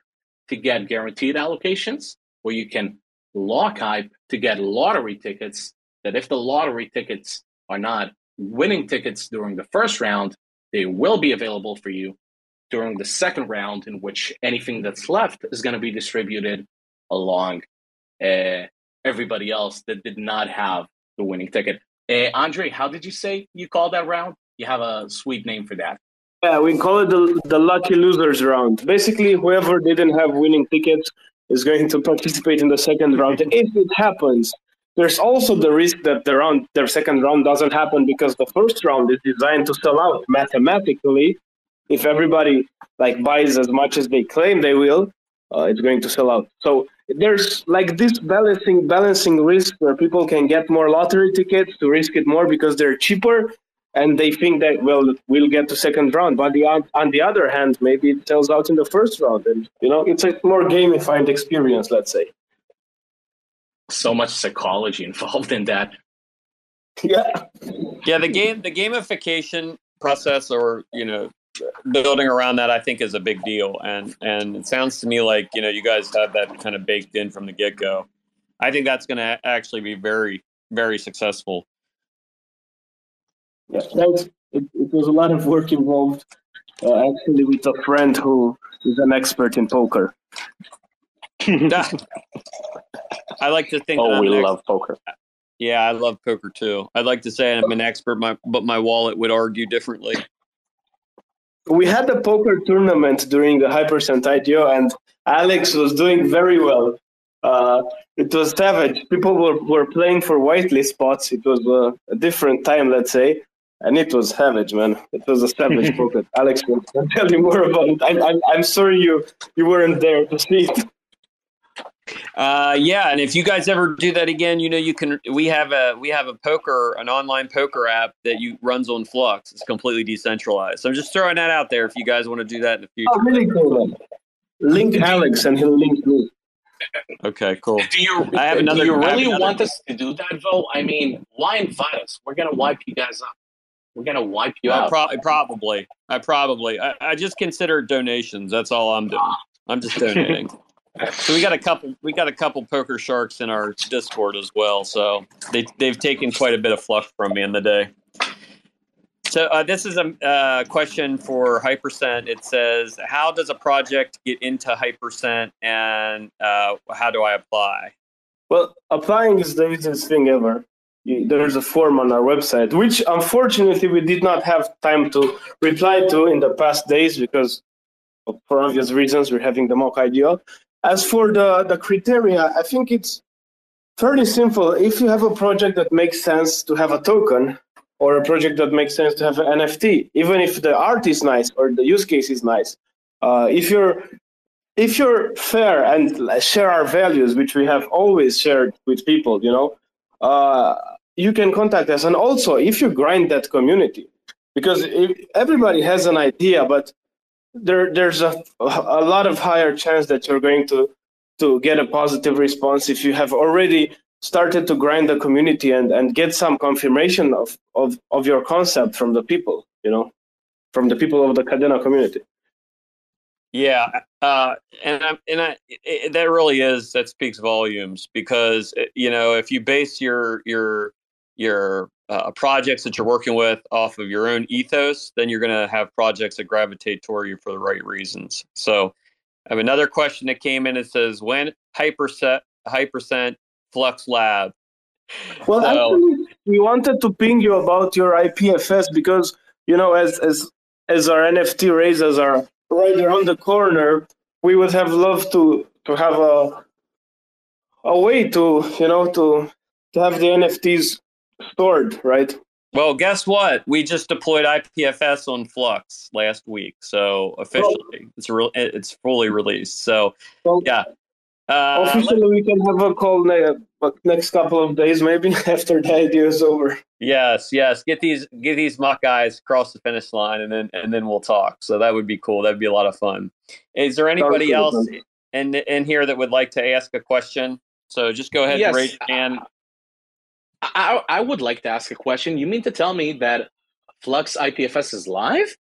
to get guaranteed allocations, or you can lock hype to get lottery tickets that if the lottery tickets are not winning tickets during the first round, they will be available for you during the second round, in which anything that's left is going to be distributed along uh, everybody else that did not have the winning ticket. Uh, Andre, how did you say you call that round? You have a sweet name for that. Yeah, we call it the, the lucky losers round. Basically, whoever didn't have winning tickets is going to [laughs] participate in the second round. If it happens there's also the risk that the round, their second round doesn't happen because the first round is designed to sell out mathematically. If everybody like buys as much as they claim they will, uh, it's going to sell out. So there's like this balancing balancing risk where people can get more lottery tickets to risk it more because they're cheaper, and they think that well we'll get to second round but the, on the other hand maybe it sells out in the first round and you know it's a more gamified experience let's say so much psychology involved in that. Yeah. Yeah the game the gamification process or you know building around that i think is a big deal. And and it sounds to me like you know you guys have that kind of baked in from the get-go. I think that's going to actually be very very successful. Yeah, that was, it, it was a lot of work involved. Uh, actually, with a friend who is an expert in poker. [laughs] I like to think. Oh, we love poker. Yeah, I love poker too. I'd like to say I'm an expert, my, but my wallet would argue differently. We had a poker tournament during the Hypercent IDO, and Alex was doing very well. Uh, it was savage. People were, were playing for whitelist spots. It was uh, a different time, let's say and it was savage, man. It was a savage [laughs] poker. Alex will tell you more about it. I'm, I'm, I'm sorry you you weren't there to see it. Uh, yeah, and if you guys ever do that again, you know you can. We have a we have a poker, an online poker app that you runs on Flux. It's completely decentralized. So I'm just throwing that out there if you guys want to do that in the future. Oh, really cool. Man. Link Alex, and he'll link me. Okay, cool. Do you? I have another. Do you really another, want us to do that, though? I mean, why invite us? We're gonna wipe you guys up. We're gonna wipe you out. Pro- probably. I probably. I, I, just consider donations. That's all I'm doing. I'm just donating. So we got a couple. We got a couple poker sharks in our Discord as well. So they they've taken quite a bit of fluff from me in the day. So uh, this is a uh, question for Hypercent. It says, "How does a project get into Hypercent, and uh, how do I apply?" Well, applying is the easiest thing ever there's a form on our website, which unfortunately we did not have time to reply to in the past days because, for obvious reasons, we're having the mock IDO. As for the, the criteria, I think it's fairly simple. If you have a project that makes sense to have a token, or a project that makes sense to have an NFT, even if the art is nice or the use case is nice, uh, if you're if you're fair and share our values, which we have always shared with people, you know, uh, you can contact us. And also, if you grind that community, because everybody has an idea, but there there's a a lot of higher chance that you're going to to get a positive response if you have already started to grind the community and, and get some confirmation of, of, of your concept from the people, you know, from the people of the Kadena community. Yeah, uh, and I, and I, it, that really is that speaks volumes because you know if you base your your your uh, projects that you're working with off of your own ethos, then you're going to have projects that gravitate toward you for the right reasons. So, I have another question that came in. It says, "When hypercent hypercent flux lab?" Well, so, actually, we wanted to ping you about your IPFS because you know, as as as our NFT raises are right around the corner, we would have loved to to have a a way to you know to to have the NFTs stored, right? Well, guess what? We just deployed IPFS on Flux last week, so officially it's re- it's fully released. So well, yeah, uh, officially we can have a call ne- next couple of days, maybe [laughs] after the IDO is over. Yes, yes. Get these get these mock guys across the finish line, and then and then we'll talk. So that would be cool. That'd be a lot of fun. Is there anybody else in in here that would like to ask a question? So just go ahead yes. and raise your hand. I, I would like to ask a question. You mean to tell me that Flux IPFS is live?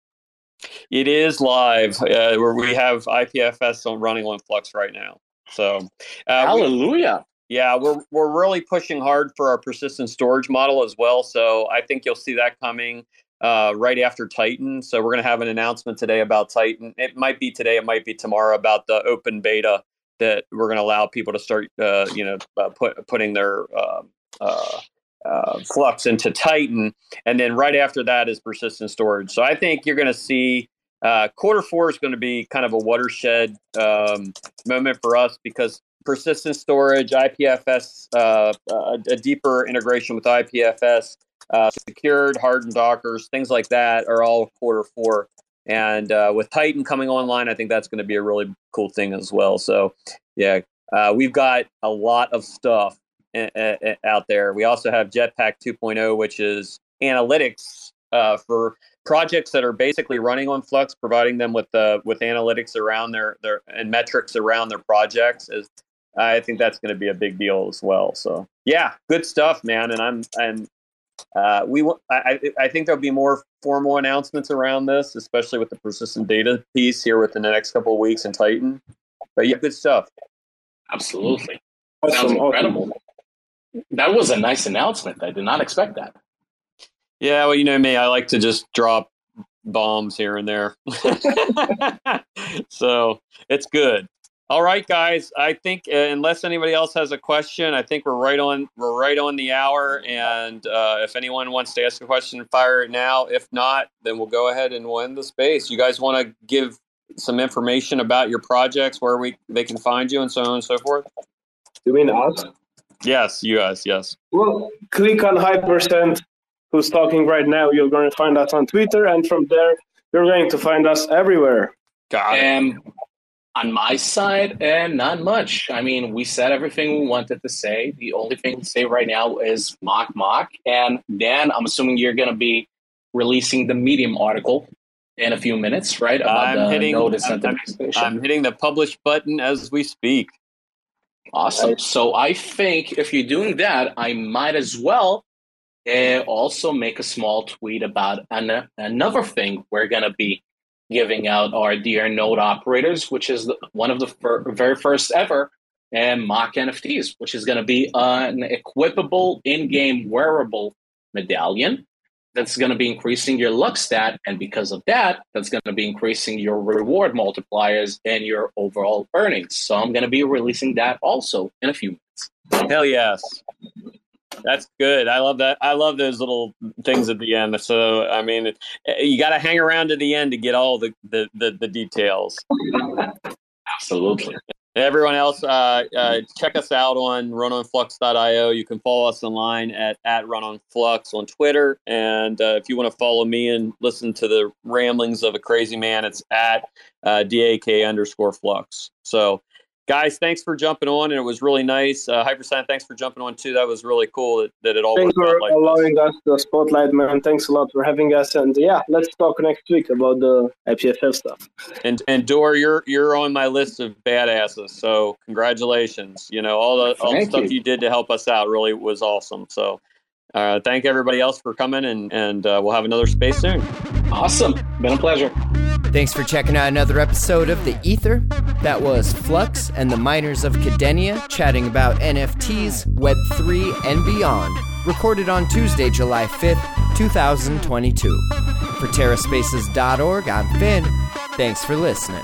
It is live. Uh, where we have IPFS on running on Flux right now. So, uh, hallelujah. We, yeah, we're we're really pushing hard for our persistent storage model as well. So I think you'll see that coming uh, right after Titan. So we're going to have an announcement today about Titan. It might be today, it might be tomorrow about the open beta that we're going to allow people to start, uh, you know, uh, put, putting their um, uh, uh, flux into Titan, and then right after that is persistent storage. So I think you're going to see uh, quarter four is going to be kind of a watershed um, moment for us because persistent storage, IPFS, uh, uh, a deeper integration with IPFS, uh, secured, hardened Dockers, things like that are all quarter four. And with Titan coming online, I think that's going to be a really cool thing as well. So, yeah, we've got a lot of stuff out there. We also have Jetpack 2.0, which is analytics uh, for projects that are basically running on Flux, providing them with uh, with analytics around their their and metrics around their projects is. I think that's going to be a big deal as well. So yeah, good stuff, man. And I'm and uh, we I, I think there'll be more formal announcements around this, especially with the persistent data piece here within the next couple of weeks in Titan. But yeah, good stuff. Absolutely, sounds incredible. That was a nice announcement. I did not expect that. Yeah, well, you know me, I like to just drop bombs here and there. [laughs] so it's good. All right, guys. I think uh, unless anybody else has a question, I think we're right on. We're right on the hour. And uh, if anyone wants to ask a question, fire it now. If not, then we'll go ahead and we'll end the space. You guys want to give some information about your projects, where we they can find you, and so on and so forth. Do You mean us? Yes, you guys. Yes. Well, click on Hypercent who's talking right now. You're going to find us on Twitter, and from there, you're going to find us everywhere. Got it. Um, on my side, and uh, not much. I mean, we said everything we wanted to say. The only thing to say right now is mock mock. And Dan, I'm assuming you're going to be releasing the Medium article in a few minutes, right? About I'm the hitting, notice I'm, I'm, I'm hitting the publish button as we speak. Awesome. So I think if you're doing that, I might as well uh, also make a small tweet about an, another thing we're going to be giving out our dear node operators, which is the, one of the fir- very first ever and mock NFTs, which is going to be an equipable in-game wearable medallion that's going to be increasing your luck stat, and because of that, that's going to be increasing your reward multipliers and your overall earnings. So I'm going to be releasing that also in a few minutes. Hell yes. That's good. I love that. I love those little things at the end. So, I mean, you got to hang around to the end to get all the the, the, the details. [laughs] Absolutely. Everyone else, uh, uh, check us out on runonflux.io. You can follow us online at, at runonflux on Twitter. And uh, if you want to follow me and listen to the ramblings of a crazy man, it's at uh, DAK underscore flux. So guys, thanks for jumping on, and it was really nice. Uh, Hypercent, thanks for jumping on too. That was really cool that, that it all. Thanks for like allowing this. us the spotlight, man. Thanks a lot for having us, and yeah, let's talk next week about the IPFS stuff. And and Dor, you're you're on my list of badasses. So congratulations. You know all the all the stuff you. you did to help us out really was awesome. So. Uh, thank everybody else for coming, and and uh, we'll have another space soon. Awesome, been a pleasure. Thanks for checking out another episode of The Ether. That was Flux and the Miners of Kadenia chatting about NFTs, Web3, and beyond. Recorded on Tuesday, July 5th, 2022. For TerraSpaces.org, I'm Finn. Thanks for listening.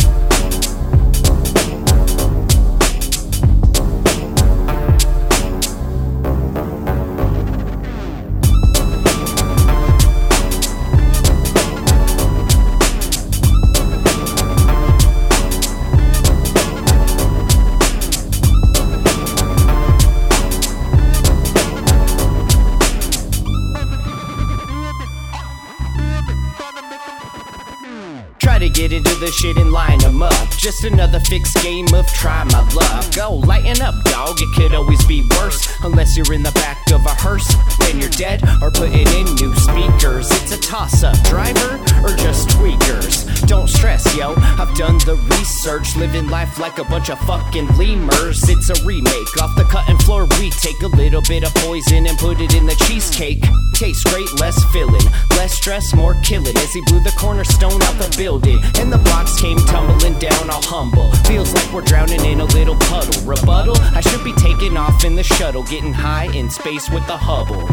Get into the shit and line them up. Just another fixed game of try my luck. Go lighten up, dog. It could always be worse. Unless you're in the back of a hearse. Then you're dead or putting in new speakers. It's a toss up. Driver stress, yo. I've done the research. Living life like a bunch of fucking lemurs. It's a remake. Off the cutting floor, we take a little bit of poison and put it in the cheesecake. Tastes great, less filling. Less stress, more killing. As he blew the cornerstone out the building and the box came tumbling down all humble. Feels like we're drowning in a little puddle. Rebuttal? I should be taking off in the shuttle, getting high in space with the Hubble.